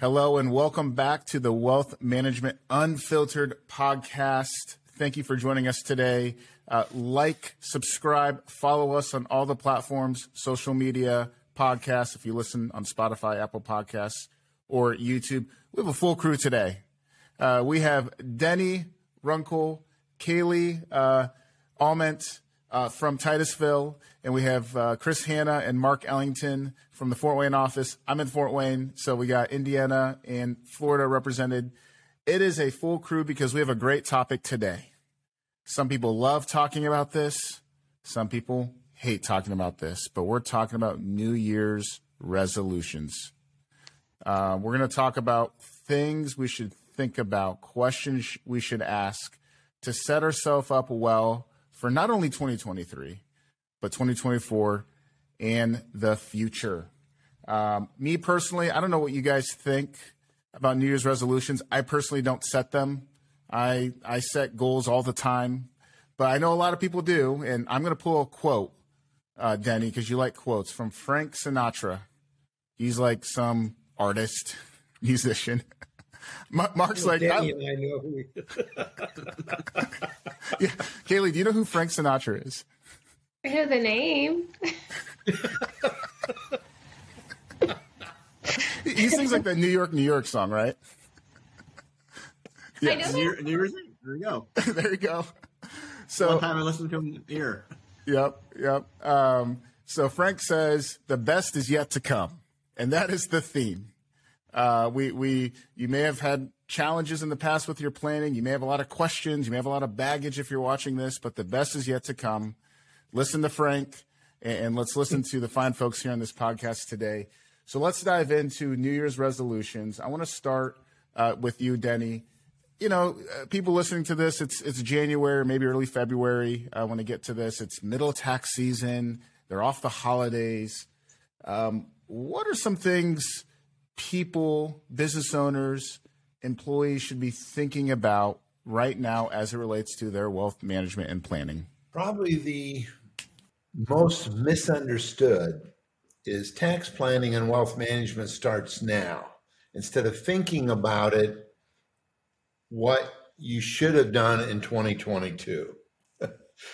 Hello and welcome back to the Wealth Management Unfiltered podcast. Thank you for joining us today. Uh, like, subscribe, follow us on all the platforms, social media, podcasts. If you listen on Spotify, Apple Podcasts, or YouTube, we have a full crew today. Uh, we have Denny Runkle, Kaylee uh, Alment uh, from Titusville, and we have uh, Chris Hanna and Mark Ellington from the Fort Wayne office. I'm in Fort Wayne, so we got Indiana and Florida represented. It is a full crew because we have a great topic today. Some people love talking about this, some people hate talking about this, but we're talking about New Year's resolutions. Uh, we're going to talk about things we should think about, questions we should ask to set ourselves up well for not only 2023, but 2024 and the future. Um, me personally, I don't know what you guys think about New Year's resolutions. I personally don't set them. I I set goals all the time, but I know a lot of people do. And I'm going to pull a quote, uh, Denny, because you like quotes from Frank Sinatra. He's like some artist, musician. Mark's like, Danny and I know who. yeah. Kaylee, do you know who Frank Sinatra is? I know the name. he sings like the New York, New York song, right? I know New, Year- New Year's Eve. There you go. there you go. So One time I listened to him here. Yep, yep. Um, so Frank says the best is yet to come, and that is the theme. Uh, we we you may have had challenges in the past with your planning. You may have a lot of questions. You may have a lot of baggage if you're watching this, but the best is yet to come. Listen to Frank, and, and let's listen to the fine folks here on this podcast today. So let's dive into New Year's resolutions. I want to start uh, with you, Denny. You know, uh, people listening to this, it's it's January, maybe early February. Uh, when they get to this, it's middle tax season. They're off the holidays. Um, what are some things people, business owners, employees should be thinking about right now as it relates to their wealth management and planning? Probably the most misunderstood is tax planning and wealth management starts now. Instead of thinking about it, what you should have done in 2022.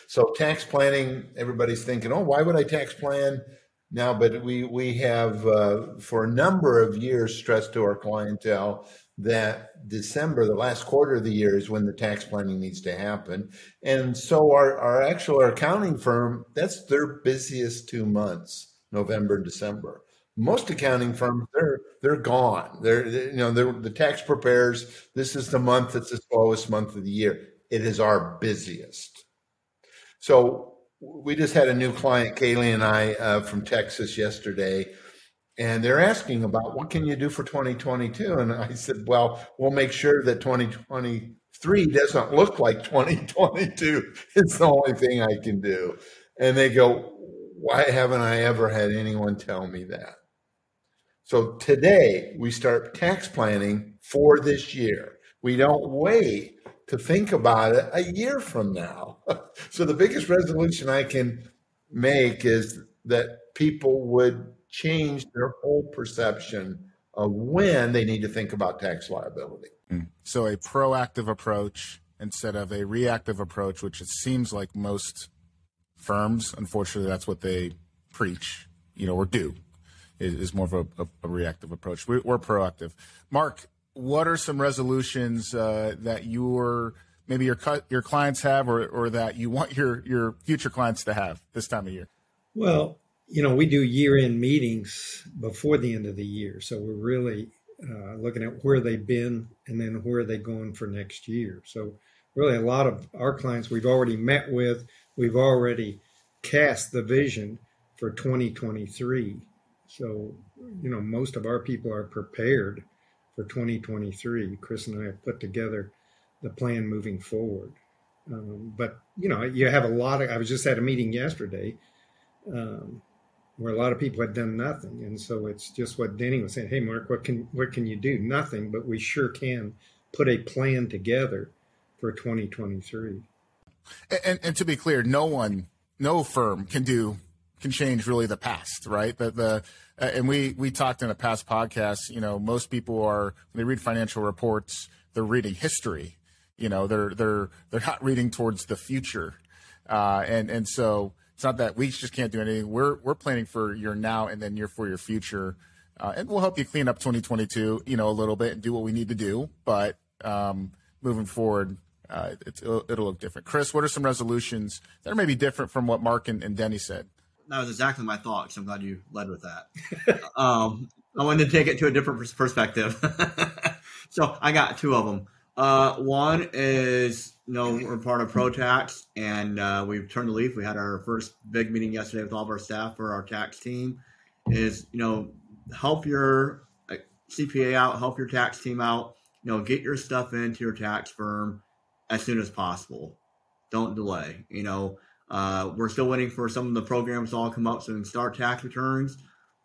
so tax planning, everybody's thinking, oh, why would I tax plan now? But we we have uh, for a number of years stressed to our clientele that December, the last quarter of the year, is when the tax planning needs to happen. And so our, our actual our accounting firm, that's their busiest two months, November and December. Most accounting firms, they're they're gone. They're they- you know they're, the tax preparers. This is the month that's the slowest month of the year. It is our busiest. So we just had a new client, Kaylee and I, uh, from Texas yesterday, and they're asking about what can you do for 2022 and i said well we'll make sure that 2023 doesn't look like 2022 it's the only thing i can do. And they go why haven't i ever had anyone tell me that? So today we start tax planning for this year. We don't wait to think about it a year from now so the biggest resolution i can make is that people would change their whole perception of when they need to think about tax liability. Mm. So a proactive approach instead of a reactive approach, which it seems like most firms, unfortunately, that's what they preach, you know, or do, is, more of a, a, a reactive approach. We're, we're proactive. Mark, what are some resolutions uh, that your maybe your your clients have, or, or that you want your your future clients to have this time of year? Well, you know, we do year end meetings before the end of the year. So we're really uh, looking at where they've been and then where are they going for next year. So, really, a lot of our clients we've already met with, we've already cast the vision for 2023. So, you know, most of our people are prepared for 2023. Chris and I have put together the plan moving forward. Um, but, you know, you have a lot of, I was just at a meeting yesterday. Um, where a lot of people had done nothing. And so it's just what Denny was saying. Hey, Mark, what can what can you do? Nothing, but we sure can put a plan together for 2023. And, and to be clear, no one, no firm can do can change really the past, right? The the uh, and we we talked in a past podcast. You know, most people are when they read financial reports, they're reading history. You know, they're they're they're not reading towards the future, uh, and and so it's not that we just can't do anything. We're we're planning for your now and then you're for your future, uh, and we'll help you clean up 2022. You know, a little bit and do what we need to do, but um, moving forward. Uh, it'll, it'll look different. Chris, what are some resolutions that are maybe different from what Mark and, and Denny said? That was exactly my thought. So I'm glad you led with that. um, I wanted to take it to a different perspective. so I got two of them. Uh, one is, you know, we're part of ProTax and uh, we've turned the leaf. We had our first big meeting yesterday with all of our staff for our tax team. Is, you know, help your uh, CPA out, help your tax team out, you know, get your stuff into your tax firm as soon as possible. Don't delay. You know, uh, we're still waiting for some of the programs to all come up so we can start tax returns.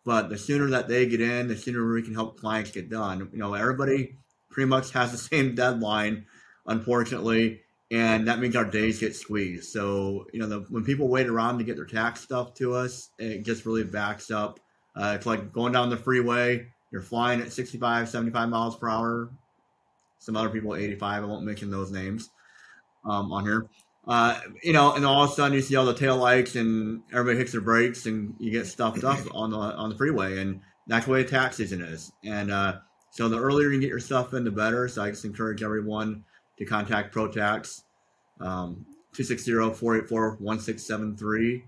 But the sooner that they get in, the sooner we can help clients get done. You know, everybody pretty much has the same deadline, unfortunately, and that means our days get squeezed. So, you know, the, when people wait around to get their tax stuff to us, it just really backs up. Uh, it's like going down the freeway, you're flying at 65, 75 miles per hour. Some other people 85. I won't mention those names um, on here. Uh, you know, and all of a sudden you see all the tail lights and everybody hits their brakes and you get stuffed up on the on the freeway, and that's the way tax season is. And uh, so the earlier you get your stuff in, the better. So I just encourage everyone to contact ProTax, um, 260-484-1673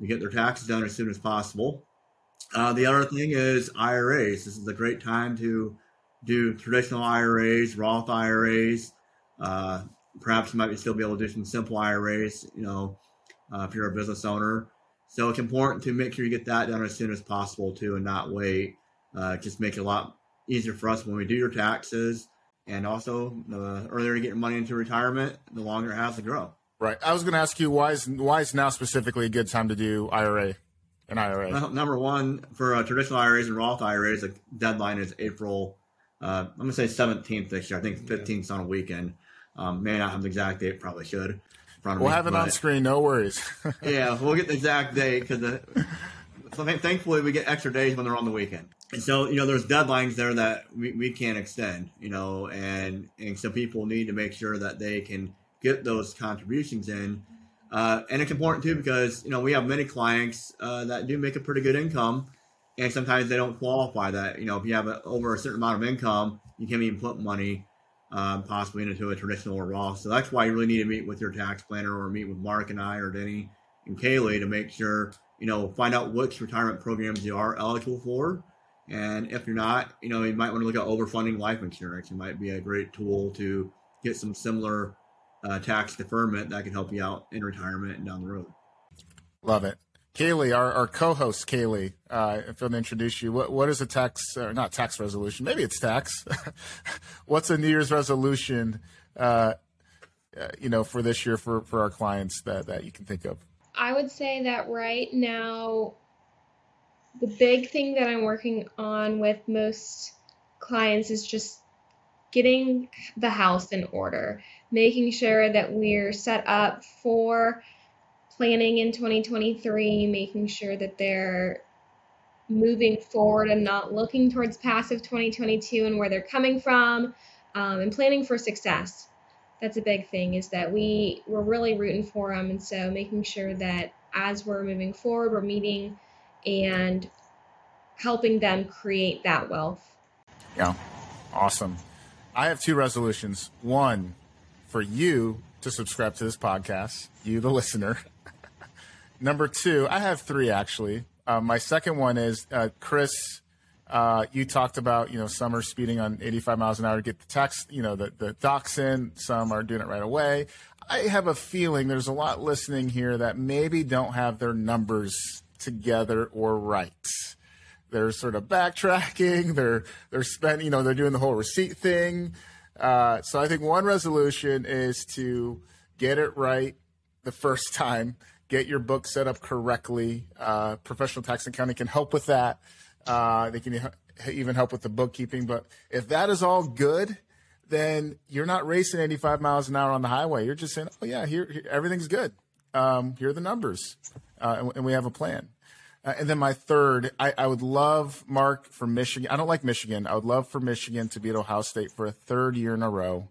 to get their taxes done as soon as possible. Uh, the other thing is IRAs. This is a great time to do traditional IRAs, Roth IRAs, uh, perhaps you might still be able to do some simple IRAs, you know, uh, if you're a business owner. So it's important to make sure you get that done as soon as possible too, and not wait. Uh, just make it a lot easier for us when we do your taxes, and also the earlier you get your money into retirement, the longer it has to grow. Right. I was going to ask you why is why is now specifically a good time to do IRA, an IRA? Well, number one, for uh, traditional IRAs and Roth IRAs, the deadline is April. Uh, I'm going to say 17th this year. I think 15th is on a weekend. Um, may not have the exact date, probably should. We'll me, have it on screen, no worries. yeah, we'll get the exact date because thankfully we get extra days when they're on the weekend. And so, you know, there's deadlines there that we, we can't extend, you know, and, and so people need to make sure that they can get those contributions in. Uh, and it's important too because, you know, we have many clients uh, that do make a pretty good income and sometimes they don't qualify that. You know, if you have a, over a certain amount of income, you can't even put money um, possibly into a traditional or Roth. So that's why you really need to meet with your tax planner or meet with Mark and I or Denny and Kaylee to make sure, you know, find out which retirement programs you are eligible for. And if you're not, you know, you might want to look at overfunding life insurance. It might be a great tool to get some similar uh, tax deferment that can help you out in retirement and down the road. Love it. Kaylee, our, our co-host Kaylee, uh, if I'll introduce you, what what is a tax or not tax resolution? Maybe it's tax. What's a New Year's resolution, uh, uh, you know, for this year for for our clients that that you can think of? I would say that right now, the big thing that I'm working on with most clients is just getting the house in order, making sure that we're set up for planning in 2023, making sure that they're moving forward and not looking towards passive 2022 and where they're coming from um, and planning for success. That's a big thing is that we we're really rooting for them and so making sure that as we're moving forward we're meeting and helping them create that wealth. Yeah. Awesome. I have two resolutions. One for you to subscribe to this podcast, you the listener. Number two, I have three actually. Uh, my second one is uh, Chris. Uh, you talked about you know some are speeding on 85 miles an hour to get the tax you know the the docs in. Some are doing it right away. I have a feeling there's a lot listening here that maybe don't have their numbers together or right. They're sort of backtracking. They're they're spending you know they're doing the whole receipt thing. Uh, so I think one resolution is to get it right the first time get your book set up correctly. Uh, professional tax accounting can help with that. Uh, they can even help with the bookkeeping. But if that is all good, then you're not racing 85 miles an hour on the highway. You're just saying, oh, yeah, here, here everything's good. Um, here are the numbers. Uh, and, and, we have a plan. Uh, and then my third, I, I, would love Mark for Michigan. I don't like Michigan. I would love for Michigan to beat Ohio State for a third year in a row,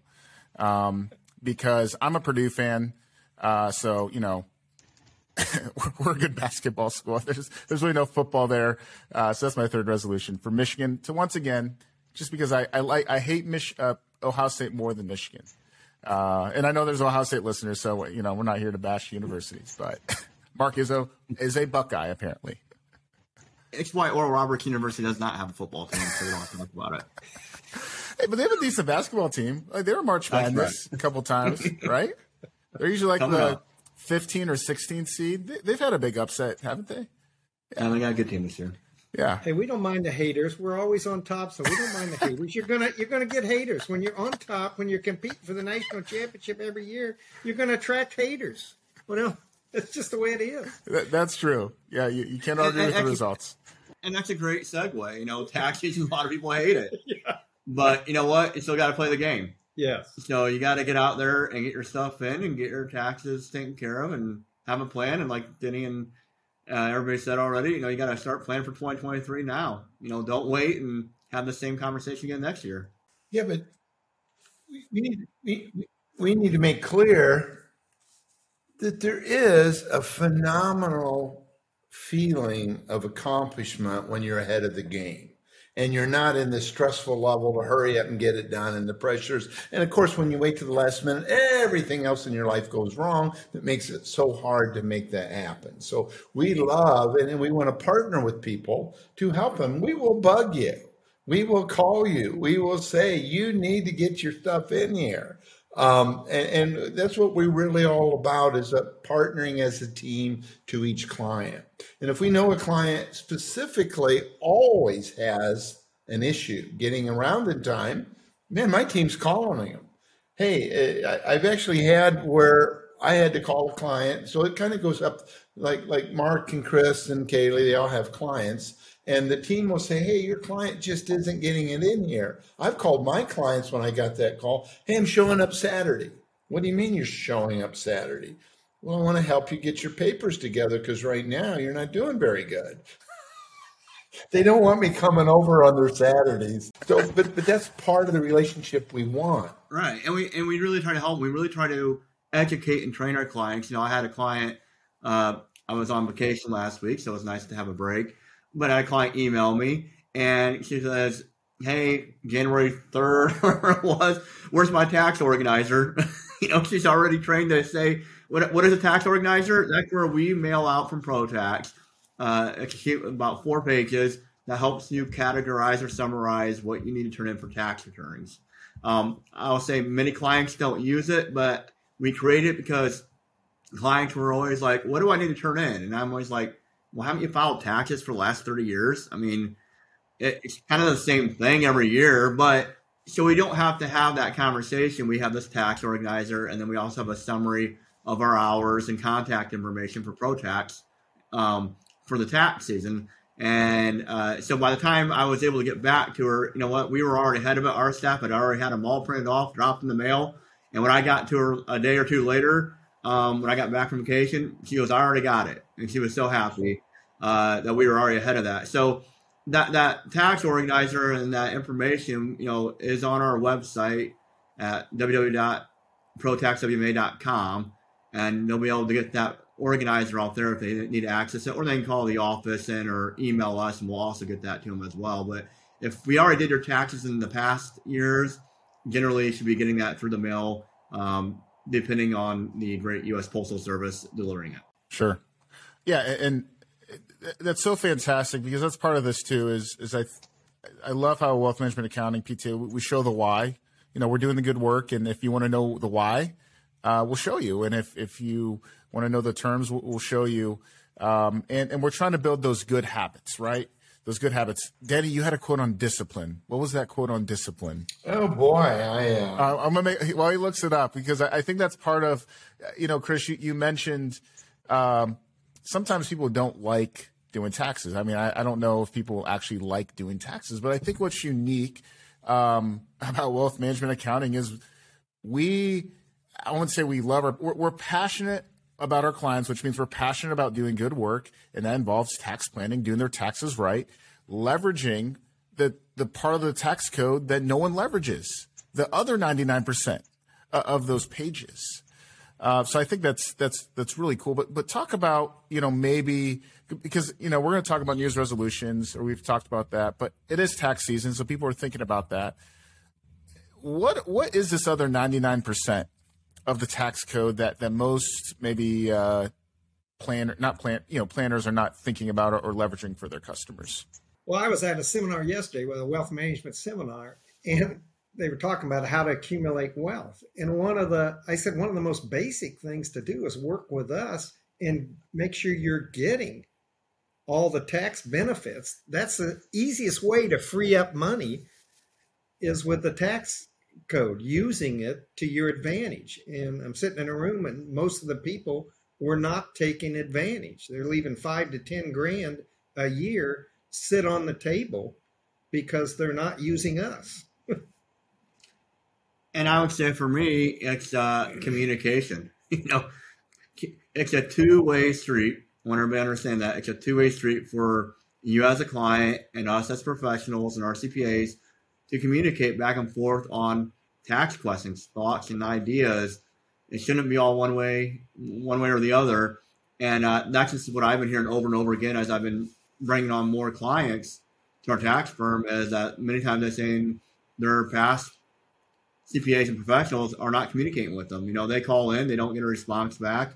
um, because I'm a Purdue fan. Uh, so you know, we're a good basketball school. There's there's really no football there. Uh, so that's my third resolution for Michigan to once again, just because I I like I hate Mich- uh, Ohio State more than Michigan. Uh, and I know there's Ohio State listeners, so you know we're not here to bash universities, but Mark is a is a Buckeye apparently. It's why Oral Roberts University does not have a football team, so we don't have to talk about it. Hey, but they have a decent basketball team. Like they were March Madness right. a couple times, right? They're usually like the. 15 or 16 seed. They, have had a big upset, haven't they? Yeah, they got a good team this year. Yeah. Hey, we don't mind the haters. We're always on top, so we don't mind the haters. You're gonna you're gonna get haters when you're on top. When you're competing for the national championship every year, you're gonna attract haters. Well, that's just the way it is. That, that's true. Yeah, you, you can't argue and, with and the results. And that's a great segue. You know, tax season. A lot of people hate it. yeah. But you know what? You still got to play the game. Yes. So you got to get out there and get your stuff in and get your taxes taken care of and have a plan. And like Denny and uh, everybody said already, you know, you got to start planning for 2023 now. You know, don't wait and have the same conversation again next year. Yeah, but we need we, we need to make clear that there is a phenomenal feeling of accomplishment when you're ahead of the game and you're not in the stressful level to hurry up and get it done and the pressures. And of course, when you wait to the last minute, everything else in your life goes wrong that makes it so hard to make that happen. So we love and we want to partner with people to help them. We will bug you. We will call you. We will say, you need to get your stuff in here. Um, and, and, that's what we're really all about is partnering as a team to each client. And if we know a client specifically always has an issue getting around in time, man, my team's calling them. Hey, uh, I've actually had where I had to call a client. So it kind of goes up like like Mark and Chris and Kaylee, they all have clients and the team will say, Hey, your client just isn't getting it in here. I've called my clients when I got that call. Hey, I'm showing up Saturday. What do you mean you're showing up Saturday? Well, I want to help you get your papers together because right now you're not doing very good. they don't want me coming over on their Saturdays. So, but but that's part of the relationship we want. Right, and we and we really try to help. We really try to educate and train our clients. You know, I had a client. Uh, I was on vacation last week, so it was nice to have a break but I client email me and she says, Hey, January 3rd was, where's my tax organizer? you know, she's already trained to say, what, what is a tax organizer? That's where we mail out from ProTax uh, about four pages that helps you categorize or summarize what you need to turn in for tax returns. Um, I'll say many clients don't use it, but we created it because clients were always like, what do I need to turn in? And I'm always like, well, haven't you filed taxes for the last 30 years? I mean, it's kind of the same thing every year, but so we don't have to have that conversation. We have this tax organizer, and then we also have a summary of our hours and contact information for ProTax um, for the tax season. And uh, so by the time I was able to get back to her, you know what, we were already ahead of it. Our staff had already had them all printed off, dropped in the mail. And when I got to her a day or two later, um, when I got back from vacation, she goes, I already got it. And she was so happy uh, that we were already ahead of that. So that, that tax organizer and that information, you know, is on our website at www.protaxwma.com. And they'll be able to get that organizer off there if they need to access it, or they can call the office in or email us, and we'll also get that to them as well. But if we already did your taxes in the past years, generally you should be getting that through the mail. Um, depending on the great U.S. Postal Service delivering it. Sure. Yeah, and that's so fantastic because that's part of this too. Is is I I love how wealth management accounting PTA we show the why. You know, we're doing the good work, and if you want to know the why, uh, we'll show you. And if if you want to know the terms, we'll, we'll show you. Um, and and we're trying to build those good habits, right? those good habits. Daddy, you had a quote on discipline. What was that quote on discipline? Oh boy, I uh... uh I'm gonna make while well, he looks it up because I, I, think that's part of, you know, Chris. You, you mentioned um, sometimes people don't like doing taxes. I mean, I, I, don't know if people actually like doing taxes, but I think what's unique um, about wealth management accounting is we. I wouldn't say we love our. We're, we're passionate about our clients, which means we're passionate about doing good work, and that involves tax planning, doing their taxes right, leveraging the the part of the tax code that no one leverages, the other 99% of those pages. Uh, so I think that's that's that's really cool. But but talk about you know maybe because you know we're going to talk about New Year's resolutions, or we've talked about that. But it is tax season, so people are thinking about that. What what is this other 99% of the tax code that that most maybe uh, planner not plan you know planners are not thinking about or, or leveraging for their customers? Well, I was at a seminar yesterday with a wealth management seminar, and they were talking about how to accumulate wealth. And one of the, I said, one of the most basic things to do is work with us and make sure you're getting all the tax benefits. That's the easiest way to free up money is with the tax code, using it to your advantage. And I'm sitting in a room and most of the people were not taking advantage. They're leaving five to 10 grand a year sit on the table because they're not using us. And I would say for me, it's uh, communication. You know, it's a two way street. I want everybody to understand that it's a two way street for you as a client and us as professionals and our CPAs to communicate back and forth on tax questions, thoughts, and ideas. It shouldn't be all one way, one way or the other. And uh, that's just what I've been hearing over and over again as I've been bringing on more clients to our tax firm. Is that many times they're saying their past CPAs and professionals are not communicating with them. You know, they call in, they don't get a response back.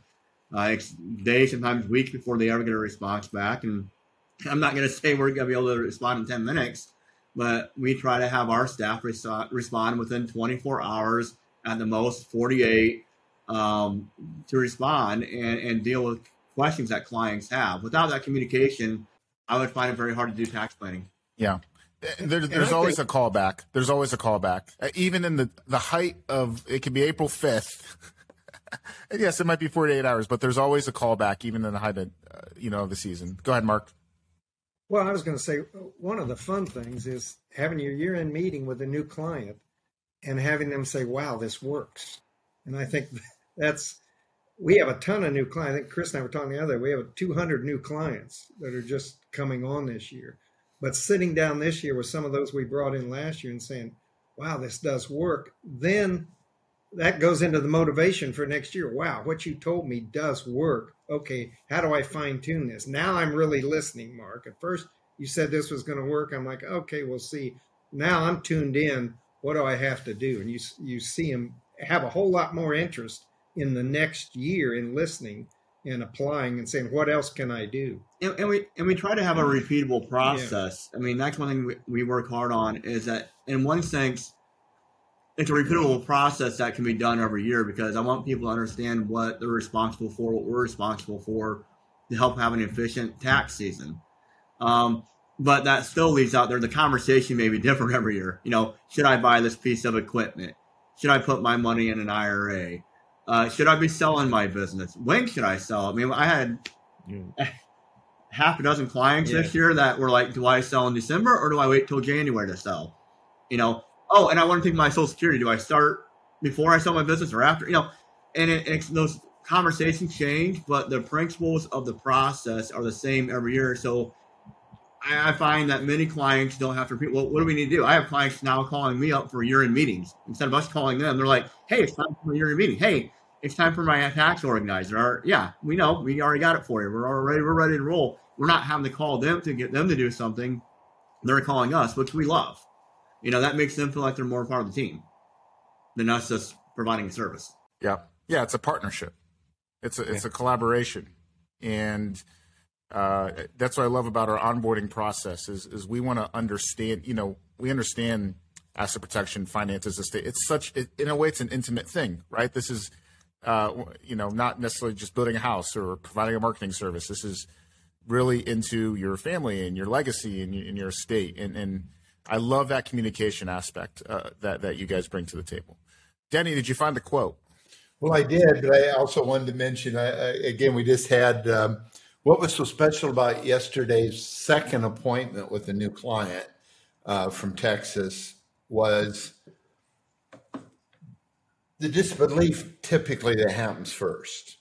Uh, it's days, sometimes weeks before they ever get a response back. And I'm not going to say we're going to be able to respond in 10 minutes, but we try to have our staff res- respond within 24 hours, at the most 48, um, to respond and, and deal with questions that clients have. Without that communication, I would find it very hard to do tax planning. Yeah. There, there's always a callback. There's always a callback. Uh, even in the, the height of it can be April 5th. and yes, it might be 48 hours, but there's always a callback, even in the height of uh, you know the season. Go ahead, Mark. Well, I was going to say one of the fun things is having your year-end meeting with a new client and having them say, "Wow, this works." And I think that's we have a ton of new clients. I think Chris and I were talking the other day. We have 200 new clients that are just coming on this year. But sitting down this year with some of those we brought in last year and saying, wow, this does work, then that goes into the motivation for next year. Wow, what you told me does work. Okay, how do I fine tune this? Now I'm really listening, Mark. At first, you said this was going to work. I'm like, okay, we'll see. Now I'm tuned in. What do I have to do? And you you see them have a whole lot more interest in the next year in listening and applying and saying, what else can I do? And, and we and we try to have a repeatable process. Yeah. I mean, that's one thing we, we work hard on is that in one sense, it's a repeatable process that can be done every year because I want people to understand what they're responsible for, what we're responsible for to help have an efficient tax season. Um, but that still leaves out there the conversation may be different every year. You know, should I buy this piece of equipment? Should I put my money in an IRA? Uh, should I be selling my business? When should I sell? I mean, I had yeah. half a dozen clients yeah. this year that were like, "Do I sell in December or do I wait till January to sell?" You know. Oh, and I want to take my Social Security. Do I start before I sell my business or after? You know, and it, it's those conversations change, but the principles of the process are the same every year. So I, find that many clients don't have to repeat. Well, what do we need to do? I have clients now calling me up for year-end meetings instead of us calling them. They're like, "Hey, it's time for a year-end meeting. Hey, it's time for my tax organizer." Or, yeah, we know we already got it for you. We're already we're ready to roll. We're not having to call them to get them to do something. They're calling us, which we love. You know that makes them feel like they're more part of the team than us just providing a service. Yeah, yeah, it's a partnership. It's a it's yeah. a collaboration, and uh, that's what I love about our onboarding process is, is we want to understand, you know, we understand asset protection, finances, estate. It's such, it, in a way, it's an intimate thing, right? This is, uh, you know, not necessarily just building a house or providing a marketing service. This is really into your family and your legacy and your, and your estate. And, and I love that communication aspect uh, that, that you guys bring to the table. Denny, did you find the quote? Well, I did, but I also wanted to mention, I, I, again, we just had, um, what was so special about yesterday's second appointment with a new client uh, from Texas was the disbelief typically that happens first.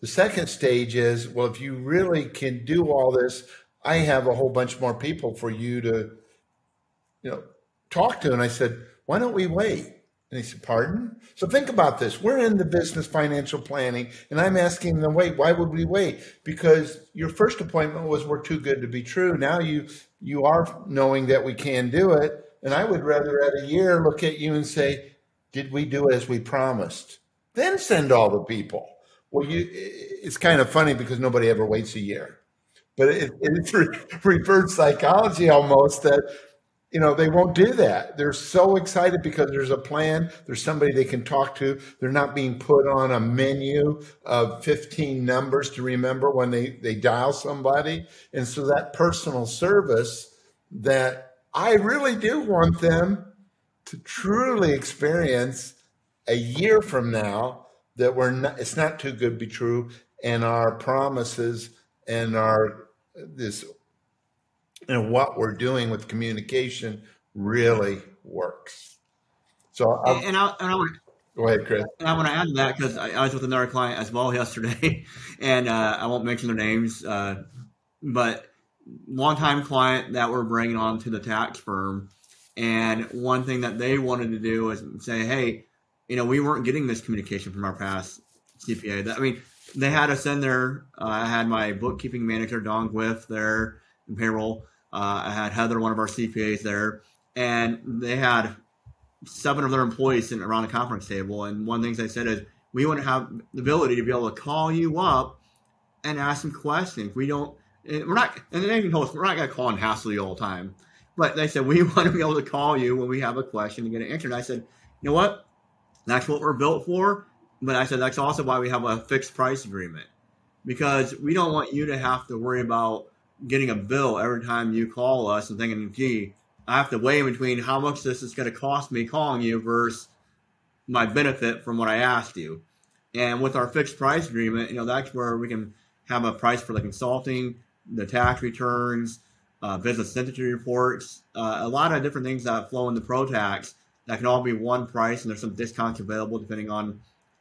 The second stage is, well, if you really can do all this, I have a whole bunch more people for you to, you know, talk to. And I said, why don't we wait? And he said, pardon? So think about this. We're in the business financial planning, and I'm asking them, wait, why would we wait? Because your first appointment was we're too good to be true. Now you you are knowing that we can do it. And I would rather at a year look at you and say, did we do as we promised? Then send all the people. Well, you it's kind of funny because nobody ever waits a year. But it, it's reverse psychology almost that you know they won't do that they're so excited because there's a plan there's somebody they can talk to they're not being put on a menu of 15 numbers to remember when they they dial somebody and so that personal service that i really do want them to truly experience a year from now that we're not it's not too good to be true and our promises and our this and what we're doing with communication really works. So, I'll, and, I, and I want go ahead, Chris. And I want to add to that because I, I, was with another client as well yesterday, and uh, I won't mention their names, uh, but longtime client that we're bringing on to the tax firm, and one thing that they wanted to do was say, hey, you know, we weren't getting this communication from our past CPA. That, I mean, they had us in there. Uh, I had my bookkeeping manager, Don Gwiff, there in payroll uh, I had Heather, one of our CPAs there, and they had seven of their employees sitting around the conference table. And one of the things they said is, we want to have the ability to be able to call you up and ask some questions. We don't, we're not, and they even us we're not going to call and hassle you all the time. But they said, we want to be able to call you when we have a question and get an answer. And I said, you know what? That's what we're built for. But I said, that's also why we have a fixed price agreement because we don't want you to have to worry about getting a bill every time you call us and thinking, gee, I have to weigh between how much this is going to cost me calling you versus my benefit from what I asked you. And with our fixed price agreement, you know, that's where we can have a price for the consulting, the tax returns, uh, business entity reports, uh, a lot of different things that flow into ProTax that can all be one price, and there's some discounts available depending on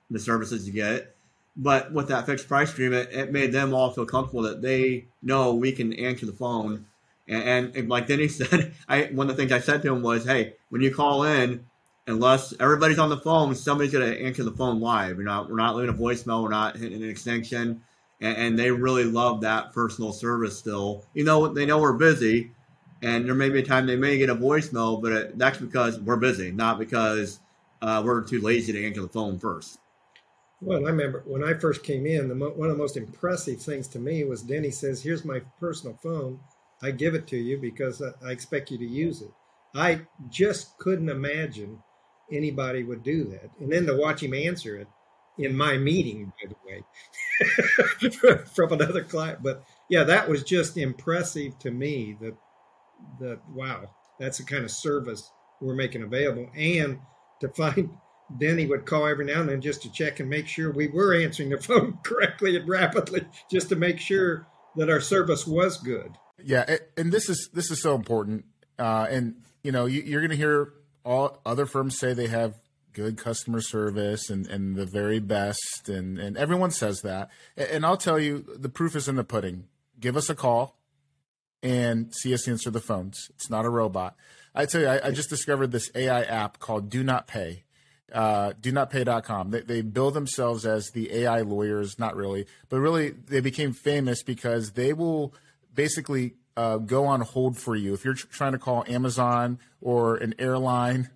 the services you get. But with that fixed price agreement, it made them all feel comfortable that they know we can answer the phone. And, and like Denny said, I one of the things I said to him was, "Hey, when you call in, unless everybody's on the phone, somebody's going to answer the phone live. We're not we're not leaving a voicemail. We're not hitting an extension." And, and they really love that personal service still. You know, they know we're busy, and there may be a time they may get a voicemail, but it, that's because we're busy, not because uh, we're too lazy to answer the phone first. Well, I remember when I first came in, the mo- one of the most impressive things to me was Denny says, "Here's my personal phone. I give it to you because I, I expect you to use it." I just couldn't imagine anybody would do that, and then to watch him answer it in my meeting, by the way, from another client. But yeah, that was just impressive to me. That that wow, that's the kind of service we're making available, and to find Denny would call every now and then just to check and make sure we were answering the phone correctly and rapidly, just to make sure that our service was good. Yeah, and this is this is so important. Uh, and you know, you, are going to hear all other firms say they have good customer service and, and the very best, and and everyone says that. And I'll tell you, the proof is in the pudding. Give us a call and see us answer the phones. It's not a robot. I tell you, I, I just discovered this AI app called DoNotPay uh, donotpay.com. They, they bill themselves as the AI lawyers, not really, but really they became famous because they will basically uh, go on hold for you. If you're tr- trying to call Amazon or an airline,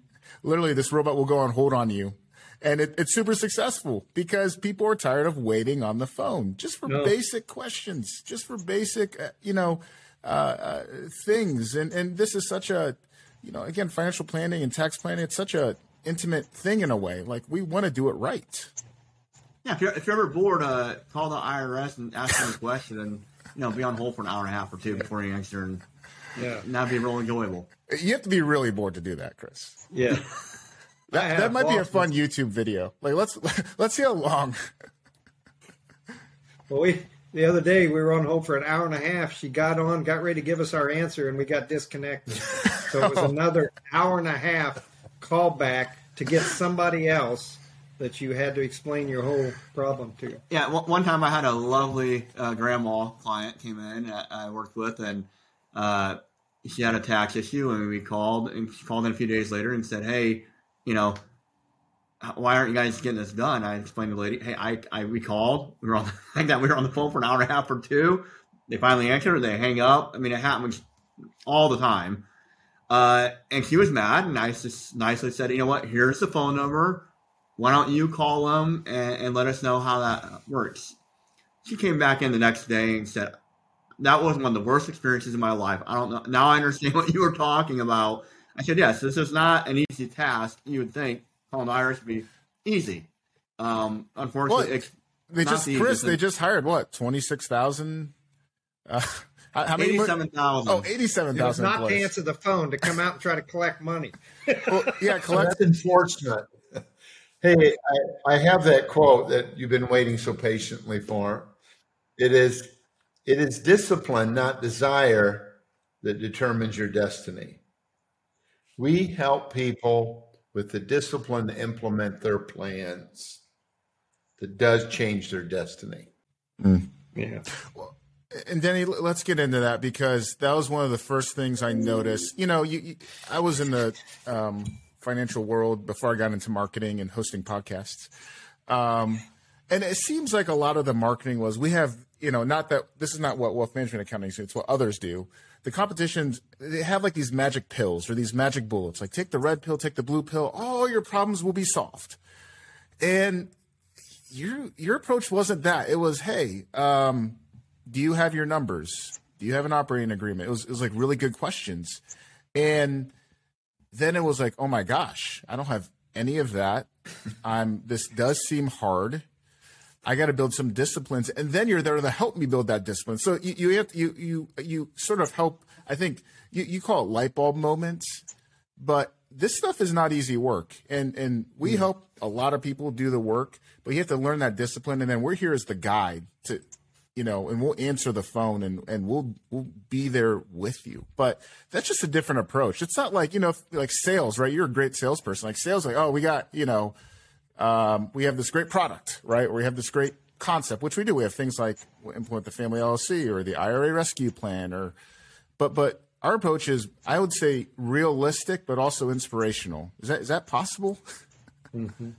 literally this robot will go on hold on you. And it, it's super successful because people are tired of waiting on the phone just for no. basic questions, just for basic, uh, you know, uh, uh, things. And, and this is such a, you know, again, financial planning and tax planning, it's such a intimate thing in a way. Like we want to do it right. Yeah, if you're, if you're ever bored, uh, call the IRS and ask them a question, and you know, be on hold for an hour and a half or two before you answer, and yeah, that'd be real enjoyable. You have to be really bored to do that, Chris. Yeah, that, that might be a fun YouTube video. Like let's let's see how long. well, we the other day we were on hold for an hour and a half. She got on, got ready to give us our answer, and we got disconnected. So it was another hour and a half call back to get somebody else that you had to explain your whole problem to. Yeah, one, one time I had a lovely uh, grandma client came in that I worked with, and uh, she had a tax issue, and we called, and she called in a few days later and said, "Hey, you know, why aren't you guys getting this done?" I explained to the lady, "Hey, I, I we called, we were on like that, we were on the phone for an hour and a half or two. They finally answered, they hang up. I mean, it happens all the time." Uh, and she was mad, and I just nicely said, "You know what? Here's the phone number." Why don't you call them and, and let us know how that works? She came back in the next day and said, that was one of the worst experiences in my life. I don't know. Now I understand what you were talking about. I said, yes, this is not an easy task. You would think calling the IRS would be easy. Um, unfortunately, well, they just Chris, they just hired what twenty six thousand. Uh, how many? Eighty-seven thousand. Oh, eighty-seven thousand. Not employees. to answer the phone to come out and try to collect money. well, yeah, collect enforcement. Hey, I, I have that quote that you've been waiting so patiently for. It is, it is discipline, not desire, that determines your destiny. We help people with the discipline to implement their plans that does change their destiny. Mm. Yeah. Well, and Denny, let's get into that because that was one of the first things I noticed. You know, you, you I was in the um, financial world before I got into marketing and hosting podcasts. Um, and it seems like a lot of the marketing was we have, you know, not that this is not what wealth management accounting is, it's what others do. The competitions, they have like these magic pills or these magic bullets, like take the red pill, take the blue pill, all your problems will be solved. And your your approach wasn't that. It was, hey, um, do you have your numbers? Do you have an operating agreement? It was it was like really good questions. And then it was like, oh my gosh, I don't have any of that. I'm this does seem hard. I got to build some disciplines, and then you're there to help me build that discipline. So you you have to, you you you sort of help. I think you, you call it light bulb moments, but this stuff is not easy work, and and we yeah. help a lot of people do the work, but you have to learn that discipline, and then we're here as the guide to you know, and we'll answer the phone and, and we'll we'll be there with you. But that's just a different approach. It's not like, you know, like sales, right? You're a great salesperson. Like sales, like, oh, we got, you know, um, we have this great product, right? Or we have this great concept, which we do. We have things like implement the family LLC or the IRA rescue plan or but but our approach is I would say realistic but also inspirational. Is that is that possible? Mm-hmm.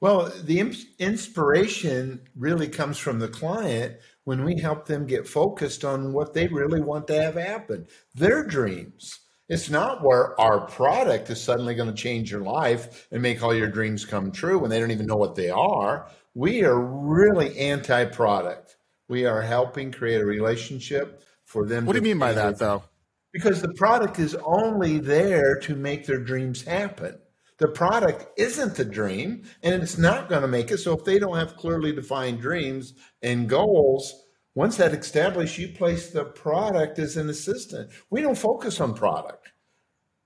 Well, the inspiration really comes from the client when we help them get focused on what they really want to have happen, their dreams. It's not where our product is suddenly going to change your life and make all your dreams come true when they don't even know what they are. We are really anti product. We are helping create a relationship for them. What do you mean by that, though? Because the product is only there to make their dreams happen. The product isn't the dream and it's not going to make it. So if they don't have clearly defined dreams and goals, once that established, you place the product as an assistant. We don't focus on product.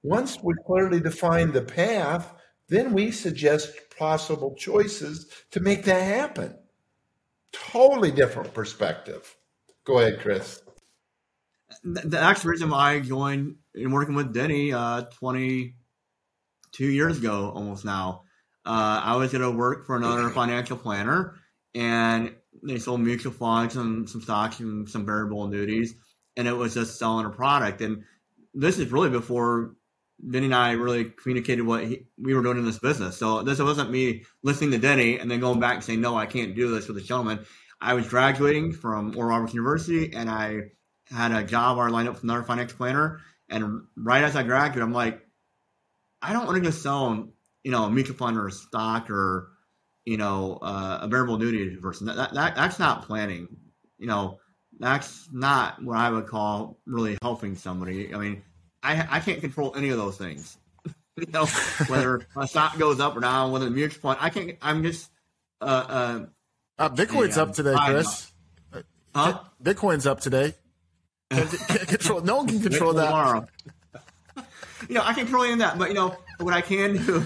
Once we clearly define the path, then we suggest possible choices to make that happen. Totally different perspective. Go ahead, Chris. The actual reason why I joined in working with Denny uh, 20, two years ago almost now. Uh, I was going to work for another financial planner, and they sold mutual funds and some stocks and some variable annuities, and it was just selling a product. And this is really before Denny and I really communicated what he, we were doing in this business. So this wasn't me listening to Denny and then going back and saying, no, I can't do this with this gentleman. I was graduating from Oral Roberts University, and I had a job already lined up with another financial planner. And right as I graduated, I'm like, I don't want to just sell, you know, a mutual fund or a stock or, you know, uh, a variable annuity person. That, that, that's not planning. You know, that's not what I would call really helping somebody. I mean, I I can't control any of those things. you know, whether my stock goes up or down, whether the mutual fund, I can't. I'm just. Uh, uh, uh Bitcoin's up today, Chris. Huh? Bitcoin's up today. Control. No one can control that. Tomorrow you know, I can control any of that, but you know, what I can do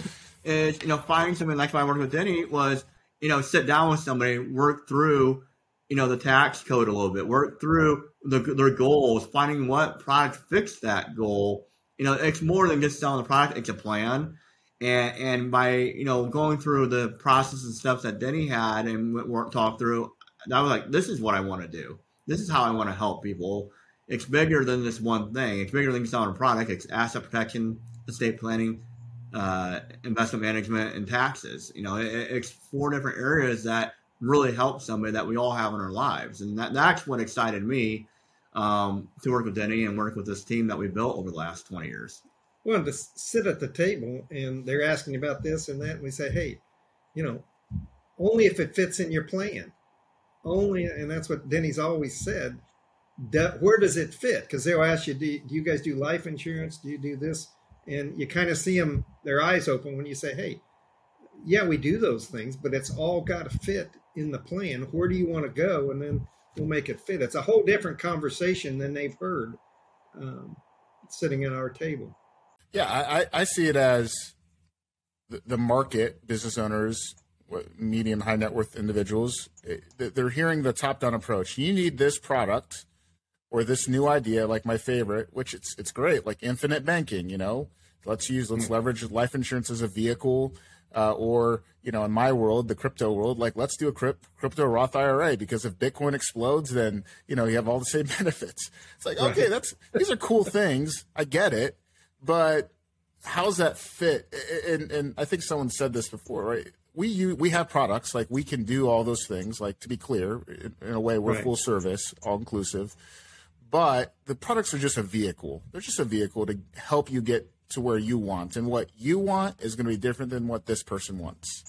is, you know, finding something like what I worked with Denny was, you know, sit down with somebody, work through, you know, the tax code a little bit, work through the, their goals, finding what product fits that goal. You know, it's more than just selling the product; it's a plan. And and by you know going through the process and steps that Denny had and work talked through, I was like, this is what I want to do. This is how I want to help people. It's bigger than this one thing. It's bigger than selling a product. It's asset protection, estate planning, uh, investment management, and taxes. You know, it, it's four different areas that really help somebody that we all have in our lives, and that, that's what excited me um, to work with Denny and work with this team that we built over the last twenty years well, to sit at the table and they're asking about this and that, and we say, hey, you know, only if it fits in your plan. Only, and that's what Denny's always said. where does it fit? Because they'll ask you, do you, do you guys do life insurance? Do you do this? And you kind of see them, their eyes open when you say, hey, yeah, we do those things, but it's all got to fit in the plan. Where do you want to go? And then we'll make it fit. It's a whole different conversation than they've heard um, sitting at our table. Yeah, I, I see it as the, the market, business owners, medium, high net worth individuals, eh, they're hearing the top down approach. You need this product or this new idea, like my favorite, which it's it's great, like infinite banking. You know, let's use let's leverage life insurance as a vehicle, uh, or you know, in my world, the crypto world, like let's do a crypto Roth IRA because if Bitcoin explodes, then you know you have all the same benefits. It's like okay, that's these are cool things. I get it but how's that fit? And, and I think someone said this before, right? We use, we have products like we can do all those things. Like to be clear, in, in a way, we're right. full service, all inclusive. But the products are just a vehicle. They're just a vehicle to help you get to where you want, and what you want is going to be different than what this person wants.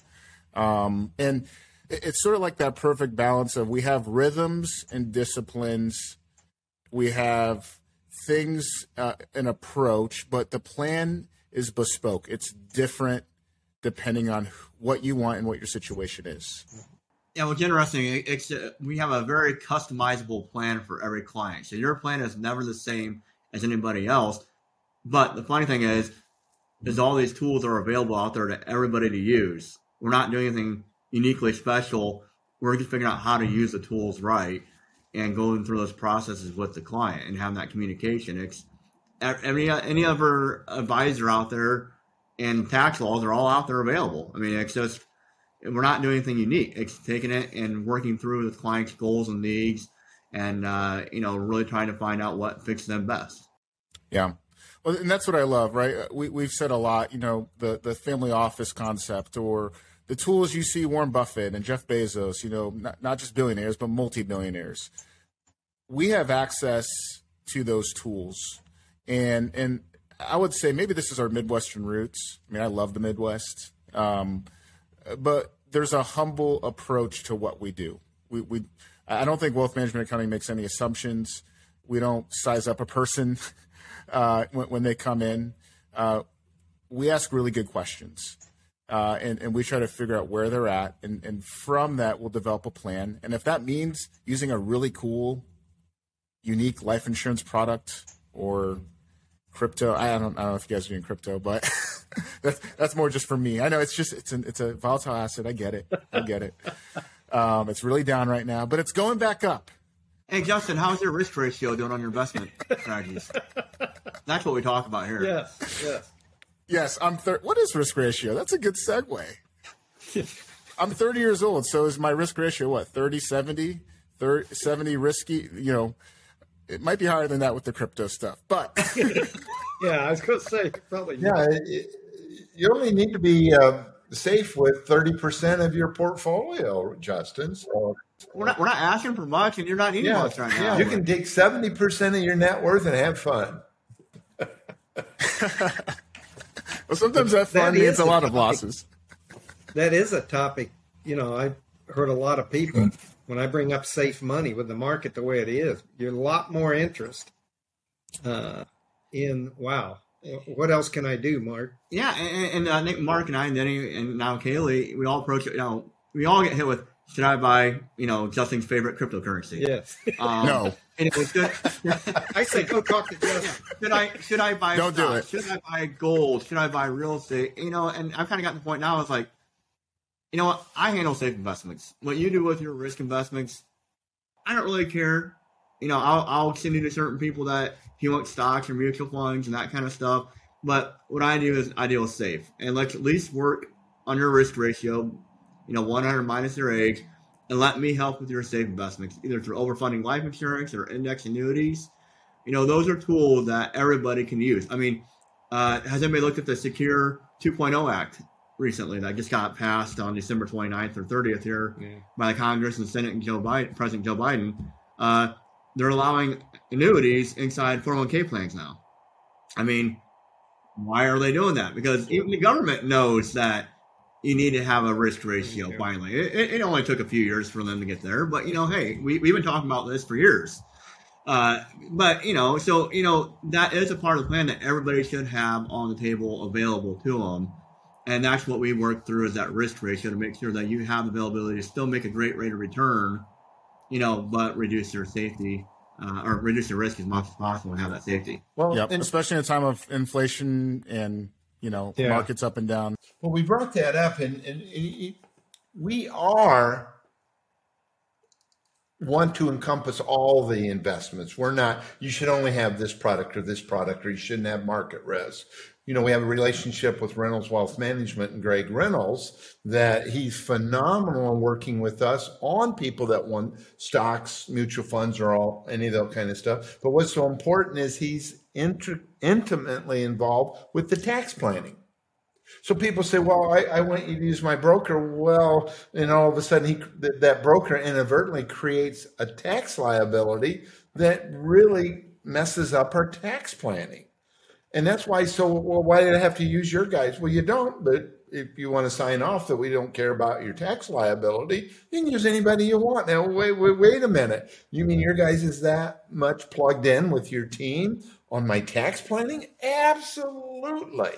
Um, and it's sort of like that perfect balance of we have rhythms and disciplines. We have things, uh, an approach, but the plan is bespoke. It's different depending on what you want and what your situation is. Yeah, what's interesting, it's, uh, we have a very customizable plan for every client. So your plan is never the same as anybody else. But the funny thing is, is all these tools are available out there to everybody to use. We're not doing anything uniquely special. We're just figuring out how to use the tools right and going through those processes with the client and having that communication. It's any any other advisor out there and tax laws are all out there available. I mean, it's just we're not doing anything unique. It's taking it and working through the client's goals and needs, and uh, you know, really trying to find out what fits them best. Yeah. And that's what I love, right? We, we've said a lot, you know, the, the family office concept or the tools you see Warren Buffett and Jeff Bezos, you know, not, not just billionaires, but multi billionaires. We have access to those tools. And, and I would say maybe this is our Midwestern roots. I mean, I love the Midwest. Um, but there's a humble approach to what we do. We, we, I don't think wealth management accounting makes any assumptions. We don't size up a person uh, when, when, they come in. Uh, we ask really good questions uh, and, and we try to figure out where they're at. And, and from that, we'll develop a plan. And if that means using a really cool, unique life insurance product or crypto, I don't, I don't know if you guys are doing crypto, but that's, that's more just for me. I know it's just, it's, an, it's a volatile asset. I get it. I get it. Um, it's really down right now, but it's going back up. Hey, Justin, how's your risk ratio doing on your investment strategies? That's what we talk about here. Yes, yes. Yes, I'm. Thir- what is risk ratio? That's a good segue. I'm 30 years old, so is my risk ratio what 30, 70, 30, 70 risky? You know, it might be higher than that with the crypto stuff, but yeah, I was going to say probably. Yeah, it, you only need to be uh, safe with 30 percent of your portfolio, Justin. So we're not we're not asking for much, and you're not needing yeah, much right now. Yeah, you can take 70 percent of your net worth and have fun. Well, sometimes that fun that means a lot of losses. That is a topic. You know, I've heard a lot of people when I bring up safe money with the market the way it is. You're a lot more interest uh, in wow. What else can I do, Mark? Yeah, and, and I think Mark and I and Denny and now Kaylee, we all approach it. You know, we all get hit with should I buy, you know, Justin's favorite cryptocurrency? Yes. Um, no. And was good. I say go talk to Justin. Should I should I buy Don't stock? do it. Should I buy gold? Should I buy real estate? You know, and I've kind of gotten to the point now. It's like, you know what? I handle safe investments. What you do with your risk investments, I don't really care. You know, I'll, I'll send you to certain people that if you want stocks or mutual funds and that kind of stuff. But what I do is I deal with safe, and let's at least work on your risk ratio, you know, 100 minus your age, and let me help with your safe investments, either through overfunding life insurance or index annuities. You know, those are tools that everybody can use. I mean, uh, has anybody looked at the Secure 2.0 Act recently that just got passed on December 29th or 30th here yeah. by the Congress and Senate and Joe Biden, President Joe Biden? Uh, they're allowing annuities inside 401k plans now. I mean, why are they doing that? Because even the government knows that you need to have a risk ratio finally. It, it, only took a few years for them to get there, but you know, hey, we, we've been talking about this for years. Uh, but you know, so you know that is a part of the plan that everybody should have on the table available to them, and that's what we work through is that risk ratio to make sure that you have availability to still make a great rate of return, you know, but reduce your safety uh, or reduce your risk as much as possible and have that safety. Well, yep. and especially in a time of inflation and you know yeah. markets up and down. Well, we brought that up, and, and, and we are want to encompass all the investments. We're not, you should only have this product or this product, or you shouldn't have market risk. You know, we have a relationship with Reynolds Wealth Management and Greg Reynolds that he's phenomenal in working with us on people that want stocks, mutual funds, or all any of that kind of stuff. But what's so important is he's intimately involved with the tax planning. So people say, "Well, I, I want you to use my broker." Well, and all of a sudden, he that broker inadvertently creates a tax liability that really messes up our tax planning, and that's why. So, well, why did I have to use your guys? Well, you don't, but if you want to sign off that we don't care about your tax liability, you can use anybody you want. Now, wait, wait, wait a minute. You mean your guys is that much plugged in with your team on my tax planning? Absolutely.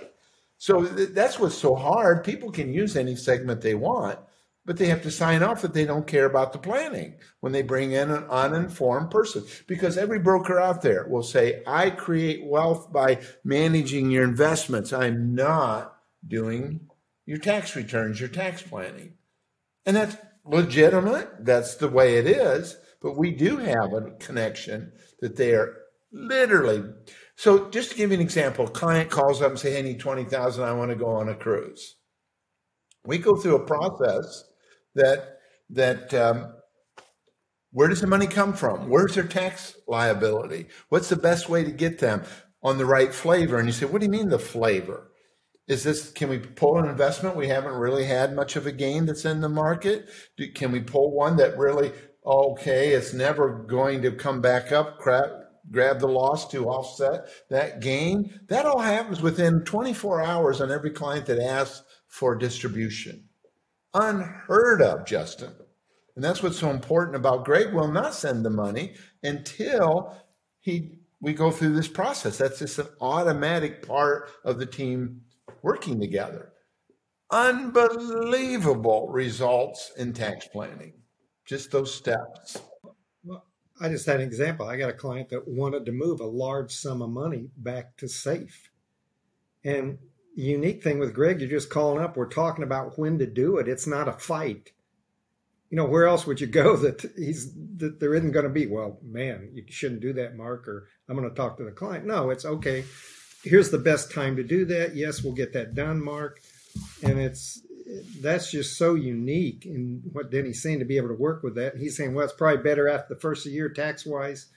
So that's what's so hard. People can use any segment they want, but they have to sign off that they don't care about the planning when they bring in an uninformed person. Because every broker out there will say, I create wealth by managing your investments. I'm not doing your tax returns, your tax planning. And that's legitimate. That's the way it is. But we do have a connection that they are literally so just to give you an example, a client calls up and say, "Hey, I need twenty thousand. I want to go on a cruise." We go through a process that that um, where does the money come from? Where's their tax liability? What's the best way to get them on the right flavor? And you say, "What do you mean the flavor?" Is this can we pull an investment we haven't really had much of a gain that's in the market? Do, can we pull one that really okay, it's never going to come back up? Crap, grab the loss to offset that gain. That all happens within 24 hours on every client that asks for distribution. Unheard of, Justin. And that's what's so important about Greg will not send the money until he we go through this process. That's just an automatic part of the team working together. Unbelievable results in tax planning. Just those steps. I just had an example. I got a client that wanted to move a large sum of money back to safe. And unique thing with Greg, you're just calling up. We're talking about when to do it. It's not a fight. You know, where else would you go that he's that there isn't going to be? Well, man, you shouldn't do that, Mark. Or I'm going to talk to the client. No, it's okay. Here's the best time to do that. Yes, we'll get that done, Mark. And it's that's just so unique in what Denny's saying to be able to work with that. He's saying, well, it's probably better after the first of the year tax wise.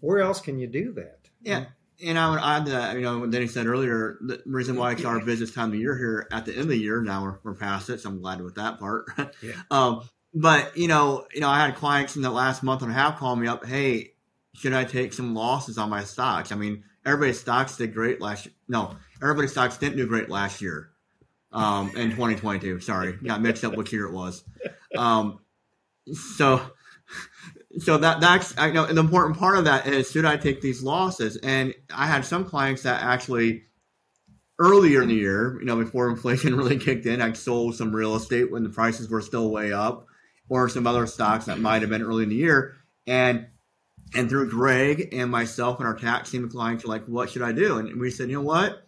Where else can you do that? Yeah. And I would add that, you know, what Denny said earlier, the reason why it's our busiest time of year here at the end of the year, now we're, we're past it, so I'm glad with that part. Yeah. um, but, you know, you know, I had clients in the last month and a half call me up, hey, should I take some losses on my stocks? I mean, everybody's stocks did great last year. No, everybody's stocks didn't do great last year um, in 2022. Sorry, got mixed up which year it was. Um, so, so that that's I know the important part of that is should I take these losses? And I had some clients that actually earlier in the year, you know, before inflation really kicked in, I sold some real estate when the prices were still way up, or some other stocks that might have been early in the year, and and through Greg and myself and our tax team clients are like, what should I do? And we said, you know what?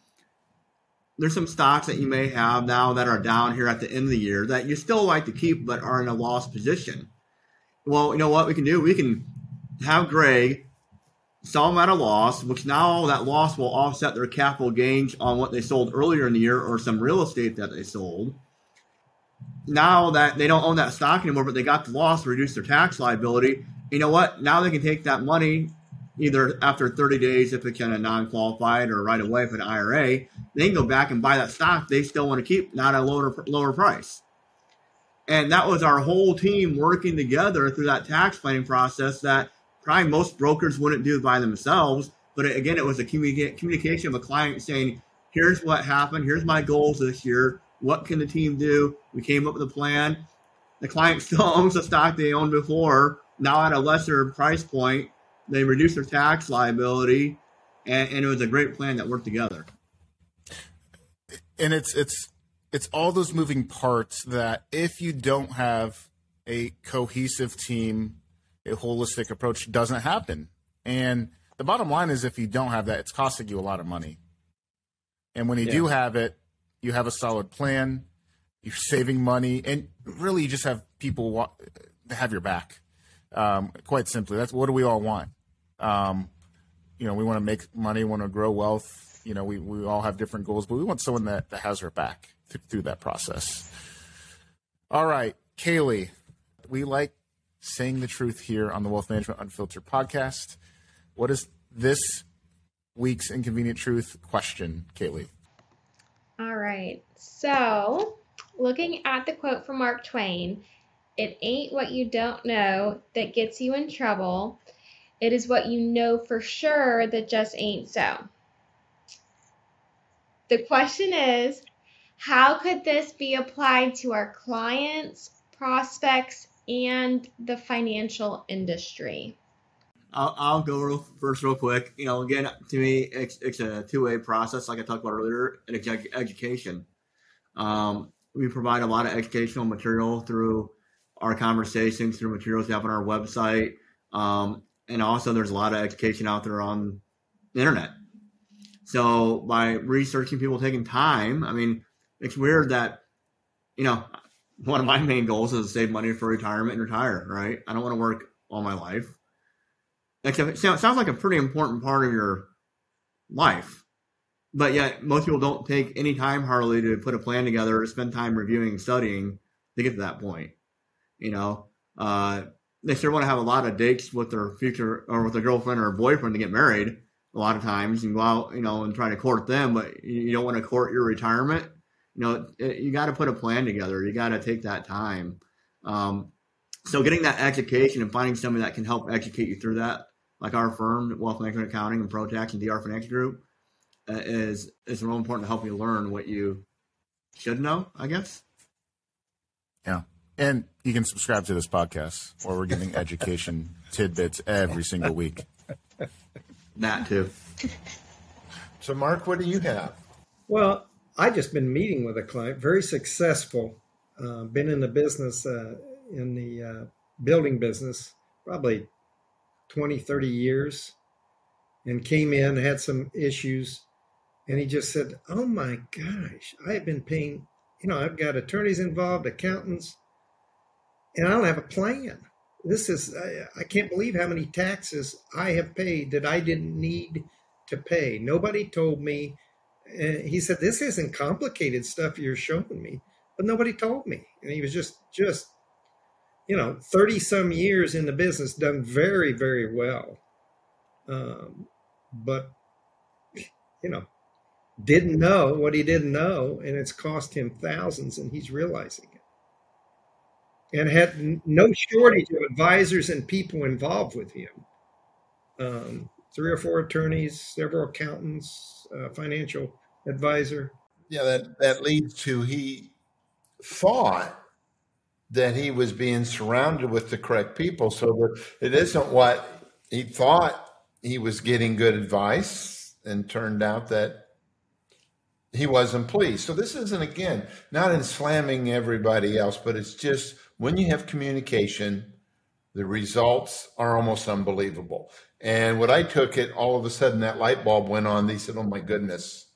There's some stocks that you may have now that are down here at the end of the year that you still like to keep but are in a loss position. Well, you know what we can do? We can have Greg sell them at a loss, which now that loss will offset their capital gains on what they sold earlier in the year or some real estate that they sold. Now that they don't own that stock anymore, but they got the loss to reduce their tax liability, you know what? Now they can take that money either after 30 days if it's kind of non-qualified or right away for an IRA. They can go back and buy that stock they still want to keep, not at a lower lower price. And that was our whole team working together through that tax planning process that probably most brokers wouldn't do by themselves. But again, it was a communication of a client saying, here's what happened. Here's my goals this year. What can the team do? We came up with a plan. The client still owns the stock they owned before, now at a lesser price point. They reduced their tax liability, and, and it was a great plan that worked together. And it's it's it's all those moving parts that if you don't have a cohesive team, a holistic approach doesn't happen. And the bottom line is if you don't have that, it's costing you a lot of money. And when you yeah. do have it, you have a solid plan, you're saving money, and really you just have people wa- have your back. Um, quite simply, that's what do we all want? Um, you know, we want to make money, want to grow wealth. You know, we, we all have different goals, but we want someone that, that has our back th- through that process. All right, Kaylee, we like saying the truth here on the Wealth Management Unfiltered podcast. What is this week's inconvenient truth question, Kaylee? All right. So, looking at the quote from Mark Twain, it ain't what you don't know that gets you in trouble. It is what you know for sure that just ain't so. The question is how could this be applied to our clients, prospects, and the financial industry? I'll, I'll go real, first real quick. You know, again, to me, it's, it's a two way process, like I talked about earlier, in education. Um, we provide a lot of educational material through our conversations, through materials we have on our website. Um, and also, there's a lot of education out there on the internet. So, by researching people taking time, I mean, it's weird that, you know, one of my main goals is to save money for retirement and retire, right? I don't want to work all my life. it sounds like a pretty important part of your life. But yet, most people don't take any time hardly to put a plan together or spend time reviewing studying to get to that point. You know, uh, they sure want to have a lot of dates with their future or with their girlfriend or boyfriend to get married a lot of times and go out, you know, and try to court them, but you don't want to court your retirement you know, it, you got to put a plan together. You got to take that time. Um, so getting that education and finding somebody that can help educate you through that, like our firm, Wealth Management Accounting and ProTax and DR Financial Group, uh, is is real important to help you learn what you should know. I guess. Yeah, and you can subscribe to this podcast, where we're giving education tidbits every single week. That too. So, Mark, what do you have? Well, I just been meeting with a client, very successful, uh, been in the business, uh, in the uh, building business, probably 20, 30 years, and came in, had some issues. And he just said, Oh my gosh, I have been paying, you know, I've got attorneys involved, accountants, and I don't have a plan. This is, I, I can't believe how many taxes I have paid that I didn't need to pay. Nobody told me and he said, "This isn't complicated stuff you're showing me, but nobody told me." And he was just, just, you know, thirty some years in the business, done very, very well, um, but you know, didn't know what he didn't know, and it's cost him thousands, and he's realizing and had no shortage of advisors and people involved with him. Um, three or four attorneys, several accountants, uh, financial advisor. Yeah, that, that leads to he thought that he was being surrounded with the correct people. So that it isn't what he thought he was getting good advice, and turned out that he wasn't pleased. So this isn't again not in slamming everybody else, but it's just when you have communication, the results are almost unbelievable. And what I took it, all of a sudden that light bulb went on. They said, "Oh my goodness,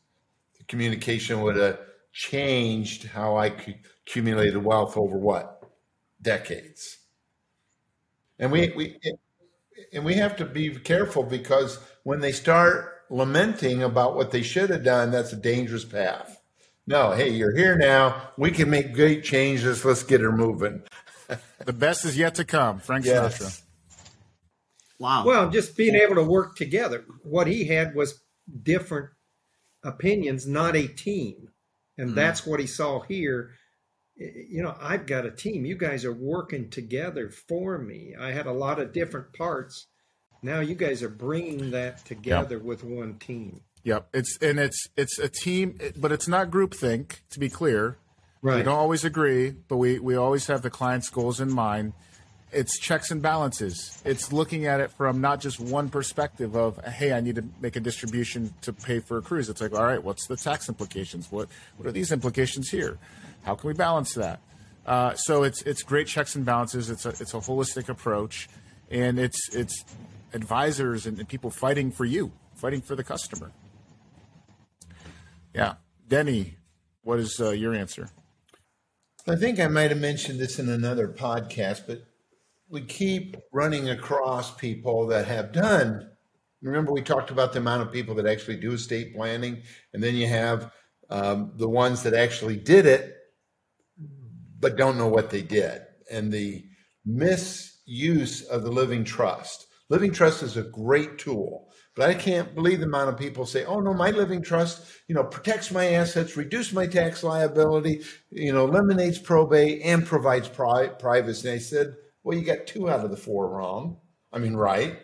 the communication would have changed how I accumulated wealth over what decades." And we we and we have to be careful because when they start lamenting about what they should have done, that's a dangerous path. No, hey, you're here now. We can make great changes. Let's get her moving. The best is yet to come. Frank yes. Sinatra. Wow. Well, just being able to work together. What he had was different opinions, not a team. And mm-hmm. that's what he saw here. You know, I've got a team. You guys are working together for me. I had a lot of different parts. Now you guys are bringing that together yep. with one team. Yep. It's and it's it's a team, but it's not groupthink. To be clear, right? We don't always agree, but we we always have the client's goals in mind it's checks and balances. It's looking at it from not just one perspective of, hey, I need to make a distribution to pay for a cruise. It's like, all right, what's the tax implications? What what are these implications here? How can we balance that? Uh, so it's it's great checks and balances. It's a it's a holistic approach, and it's it's advisors and, and people fighting for you, fighting for the customer. Yeah, Denny, what is uh, your answer? I think I might have mentioned this in another podcast, but we keep running across people that have done. Remember, we talked about the amount of people that actually do estate planning, and then you have um, the ones that actually did it, but don't know what they did, and the misuse of the living trust. Living trust is a great tool, but I can't believe the amount of people say, "Oh no, my living trust, you know, protects my assets, reduces my tax liability, you know, eliminates probate, and provides pri- privacy." And I said, well, you got two out of the four wrong. I mean, right.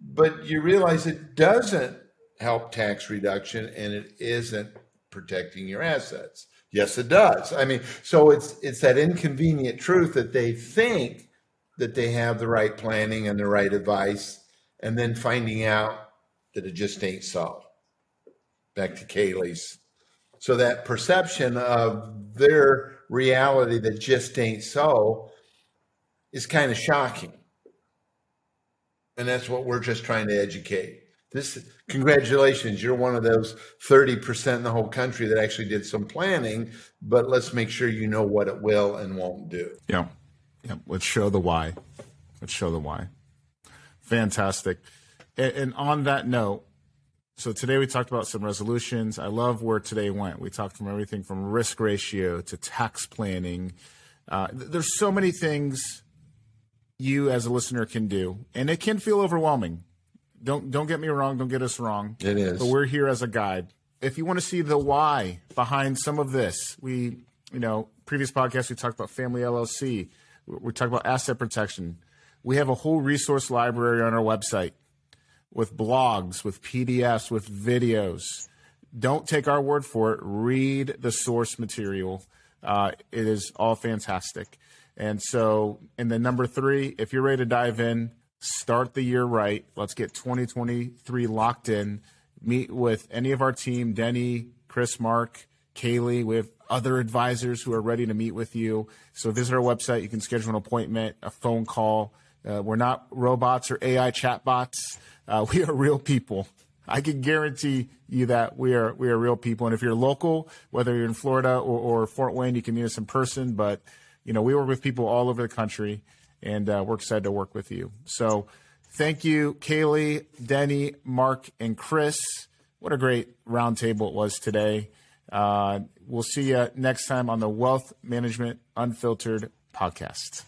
But you realize it doesn't help tax reduction and it isn't protecting your assets. Yes, it does. I mean, so it's it's that inconvenient truth that they think that they have the right planning and the right advice, and then finding out that it just ain't so. Back to Kaylee's. So that perception of their reality that just ain't so is kind of shocking. And that's what we're just trying to educate. This congratulations, you're one of those 30% in the whole country that actually did some planning, but let's make sure you know what it will and won't do. Yeah. Yeah. Let's show the why. Let's show the why. Fantastic. And, and on that note, so today we talked about some resolutions. I love where today went. We talked from everything from risk ratio to tax planning. Uh, there's so many things you as a listener can do, and it can feel overwhelming. Don't don't get me wrong. Don't get us wrong. It is, but we're here as a guide. If you want to see the why behind some of this, we you know previous podcast we talked about family LLC. We talked about asset protection. We have a whole resource library on our website with blogs, with PDFs, with videos. Don't take our word for it. Read the source material. Uh, it is all fantastic. And so, and then number three, if you're ready to dive in, start the year right. Let's get 2023 locked in. Meet with any of our team, Denny, Chris, Mark, Kaylee. We have other advisors who are ready to meet with you. So visit our website. You can schedule an appointment, a phone call. Uh, we're not robots or AI chatbots. Uh, we are real people. I can guarantee you that we are we are real people. And if you're local, whether you're in Florida or, or Fort Wayne, you can meet us in person. But you know, we work with people all over the country, and uh, we're excited to work with you. So, thank you, Kaylee, Denny, Mark, and Chris. What a great roundtable it was today. Uh, we'll see you next time on the Wealth Management Unfiltered podcast.